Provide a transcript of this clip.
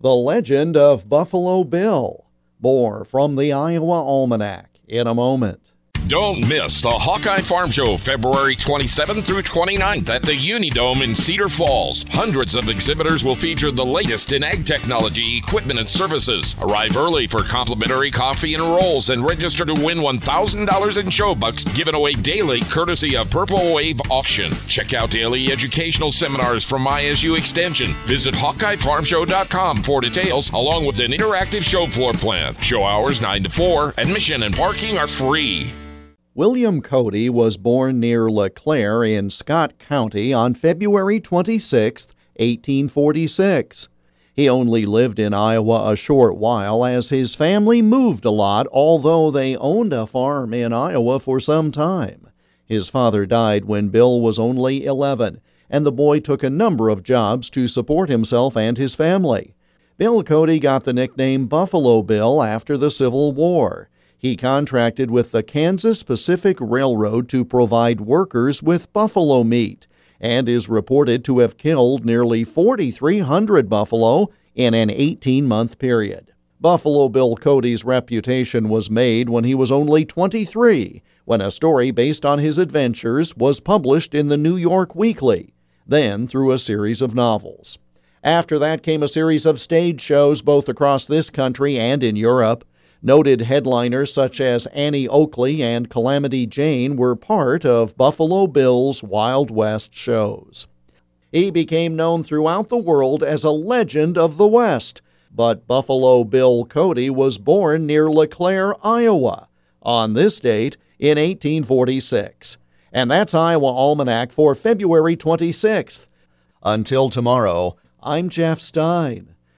The Legend of Buffalo Bill. More from the Iowa Almanac in a moment. Don't miss the Hawkeye Farm Show February 27th through 29th at the Unidome in Cedar Falls. Hundreds of exhibitors will feature the latest in ag technology, equipment, and services. Arrive early for complimentary coffee and rolls and register to win $1,000 in show bucks given away daily courtesy of Purple Wave Auction. Check out daily educational seminars from ISU Extension. Visit HawkeyeFarmShow.com for details along with an interactive show floor plan. Show hours 9 to 4. Admission and parking are free. William Cody was born near LeClaire in Scott County on February 26, 1846. He only lived in Iowa a short while as his family moved a lot, although they owned a farm in Iowa for some time. His father died when Bill was only 11, and the boy took a number of jobs to support himself and his family. Bill Cody got the nickname Buffalo Bill after the Civil War. He contracted with the Kansas Pacific Railroad to provide workers with buffalo meat and is reported to have killed nearly 4,300 buffalo in an 18 month period. Buffalo Bill Cody's reputation was made when he was only 23, when a story based on his adventures was published in the New York Weekly, then through a series of novels. After that came a series of stage shows both across this country and in Europe. Noted headliners such as Annie Oakley and Calamity Jane were part of Buffalo Bill's Wild West shows. He became known throughout the world as a legend of the West, but Buffalo Bill Cody was born near LeClaire, Iowa, on this date in 1846. And that's Iowa Almanac for February 26th. Until tomorrow, I'm Jeff Stein.